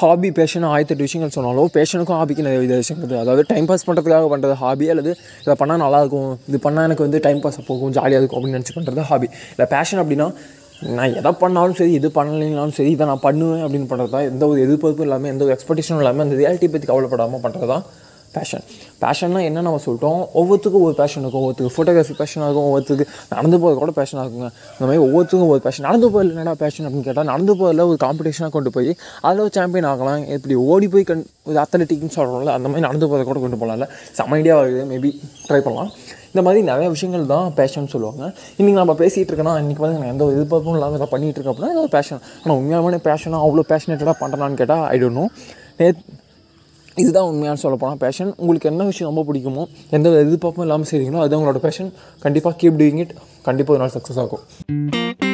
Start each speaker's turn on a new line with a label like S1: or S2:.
S1: Hobby fashion ஆயிரத்தெட்டு விஷயங்கள் சொன்னாலும் பேஷனுக்கும் ஹாபிக்கு நிறைய வித விஷயங்கள். அதாவது டைம் பாஸ் பண்ணுறதுக்காக பண்ணுறது ஹாபி அல்லது இதை பண்ணால் நல்லாயிருக்கும் இது பண்ணால் எனக்கு வந்து டைம் பாஸ் போகும் ஜாலியாக இருக்கும் அப்படின்னு நினச்சி பண்ணுறது ஹாபி இல்லை பேஷன் அப்படின்னா நான் எதை பண்ணாலும் சரி எது பண்ணலைனாலும் சரி இதை நான் பண்ணுவேன் அப்படின்னு பண்ணுறது தான் எந்த ஒரு எதிர்பார்ப்பும் இல்லாமல் எந்த ஒரு எக்ஸ்பெக்டேஷனும் இல்லாமல் அந்த ரியாலிட்டி பற்றி கவலைப்படாமல் பண்ணுறது தான் பேஷன் பேஷன்னா என்ன நம்ம சொல்லிட்டோம்? ஒவ்வொருத்துக்கும் ஒரு பேஷன் இருக்கும். ஒவ்வொருத்துக்கு ஃபோட்டோகிராஃபி பேஷனாக இருக்கும் ஒவ்வொருத்துக்கு நடந்து போகிறது கூட பேஷனாக இருக்குங்க. இந்த மாதிரி ஒவ்வொருத்துக்கும் ஒரு பேஷன் நடந்து போகிறது என்னடா பேஷன் அப்படின்னு கேட்டால் நடந்து போகிறதுல ஒரு காம்படிஷனாக கொண்டு போய் அதில் ஒரு சாம்பியன் ஆகலாம். இப்படி ஓடி போய் கண் ஒரு அத்லட்டிக்னு சொல்கிறோம்ல அந்த மாதிரி நடந்து போகிறத கூட கொண்டு போகலாம்ல செம்ம ஐடியா வருது. மேபி ட்ரை பண்ணலாம். இந்த மாதிரி நிறைய விஷயங்கள் தான் பேஷன் சொல்லுவாங்க. இன்றைக்கி நம்ம பேசிகிட்டு இருக்கேன்னா இன்றைக்கி வந்து நான் எந்த ஒரு எதிர்பார்ப்பும் இல்லாமல் இதை பண்ணிகிட்டு இருக்கேன் அப்படின்னா இது ஒரு பேஷன் ஆனால் உண்மையான பேஷனாக அவ்வளோ பேஷனேட்டடாக பண்ணுறான்னு கேட்டால் ஐ டோன்ட் நோ நேத் இதுதான் உண்மையான சொல்ல போனால் பேஷன் உங்களுக்கு என்ன விஷயம் ரொம்ப பிடிக்குமோ எந்த எதிர்பார்ப்பும் இல்லாமல் செய்கிறீங்களோ அது உங்களோட பேஷன் கண்டிப்பாக கீப் டூயிங் இட் கண்டிப்பாக ஒரு நாள் சக்ஸஸ் ஆகும்.